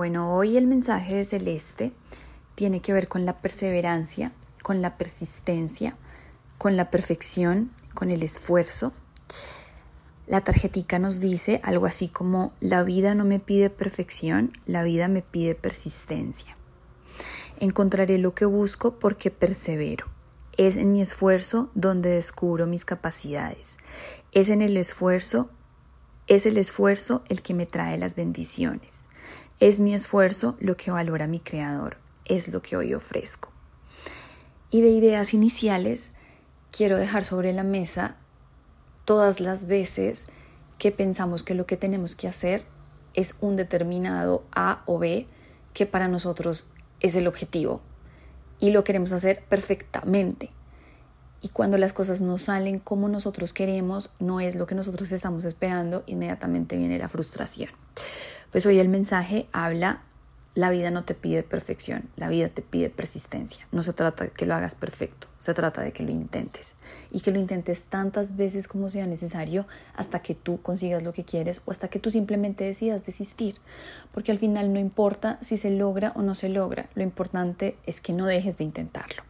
Bueno, hoy el mensaje de Celeste tiene que ver con la perseverancia, con la persistencia, con la perfección, con el esfuerzo. La tarjetica nos dice algo así como la vida no me pide perfección, la vida me pide persistencia. Encontraré lo que busco porque persevero. Es en mi esfuerzo donde descubro mis capacidades. Es en el esfuerzo, es el esfuerzo el que me trae las bendiciones. Es mi esfuerzo lo que valora mi creador. Es lo que hoy ofrezco. Y de ideas iniciales, quiero dejar sobre la mesa todas las veces que pensamos que lo que tenemos que hacer es un determinado A o B que para nosotros es el objetivo y lo queremos hacer perfectamente. Y cuando las cosas no salen como nosotros queremos, no es lo que nosotros estamos esperando, inmediatamente viene la frustración. Pues hoy el mensaje habla, la vida no te pide perfección, la vida te pide persistencia. No se trata de que lo hagas perfecto, se trata de que lo intentes y que lo intentes tantas veces como sea necesario hasta que tú consigas lo que quieres o hasta que tú simplemente decidas desistir. Porque al final no importa si se logra o no se logra, lo importante es que no dejes de intentarlo.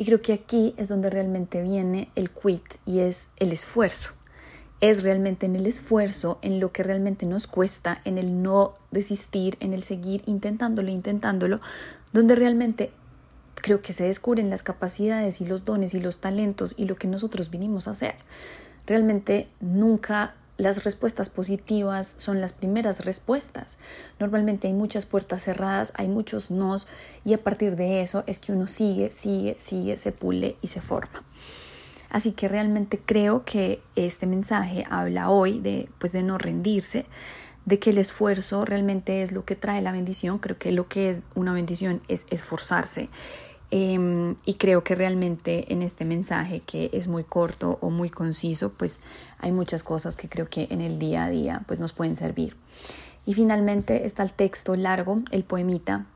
Y creo que aquí es donde realmente viene el quit y es el esfuerzo. Es realmente en el esfuerzo, en lo que realmente nos cuesta, en el no desistir, en el seguir intentándolo, intentándolo, donde realmente creo que se descubren las capacidades y los dones y los talentos y lo que nosotros vinimos a hacer. Realmente nunca las respuestas positivas son las primeras respuestas. Normalmente hay muchas puertas cerradas, hay muchos nos y a partir de eso es que uno sigue, sigue, sigue, se pule y se forma. Así que realmente creo que este mensaje habla hoy de pues de no rendirse, de que el esfuerzo realmente es lo que trae la bendición. Creo que lo que es una bendición es esforzarse Em, y creo que realmente en este mensaje que es muy corto o muy conciso, pues hay muchas cosas que creo que en el día a día pues nos pueden servir. Y finalmente está el texto largo, el poemita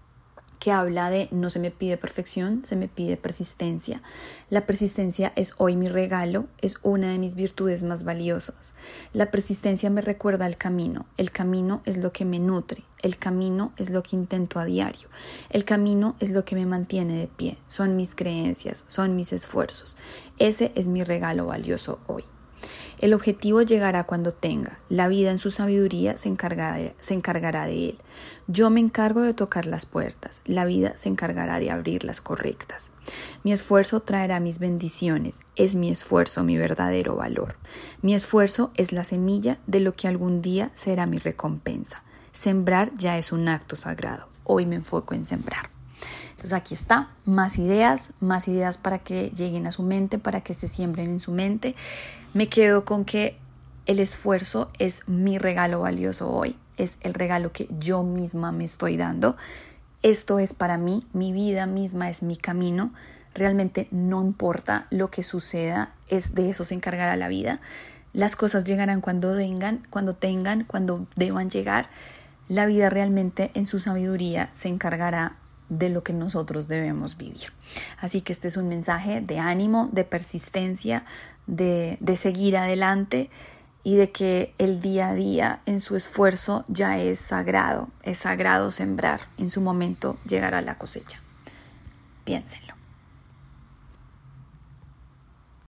que habla de no se me pide perfección, se me pide persistencia. La persistencia es hoy mi regalo, es una de mis virtudes más valiosas. La persistencia me recuerda al camino, el camino es lo que me nutre, el camino es lo que intento a diario, el camino es lo que me mantiene de pie, son mis creencias, son mis esfuerzos. Ese es mi regalo valioso hoy. El objetivo llegará cuando tenga. La vida en su sabiduría se encargará, de, él. Yo me encargo de tocar las puertas. La vida se encargará de abrir las correctas. Mi esfuerzo traerá mis bendiciones. Es mi esfuerzo mi verdadero valor. Mi esfuerzo es la semilla de lo que algún día será mi recompensa. Sembrar ya es un acto sagrado. Hoy me enfoco en sembrar. Entonces aquí está, más ideas, más ideas para que lleguen a su mente, para que se siembren en su mente. Me quedo con que el esfuerzo es mi regalo valioso hoy, es el regalo que yo misma me estoy dando. Esto es para mí, mi vida misma es mi camino. Realmente no importa lo que suceda, es de eso se encargará la vida. Las cosas llegarán cuando vengan, cuando tengan, cuando deban llegar. La vida realmente en su sabiduría se encargará de lo que nosotros debemos vivir. Así que este es un mensaje de ánimo, de persistencia, de, de seguir adelante y de que el día a día en su esfuerzo ya es sagrado, es sagrado sembrar, en su momento llegará la cosecha. Piénsenlo.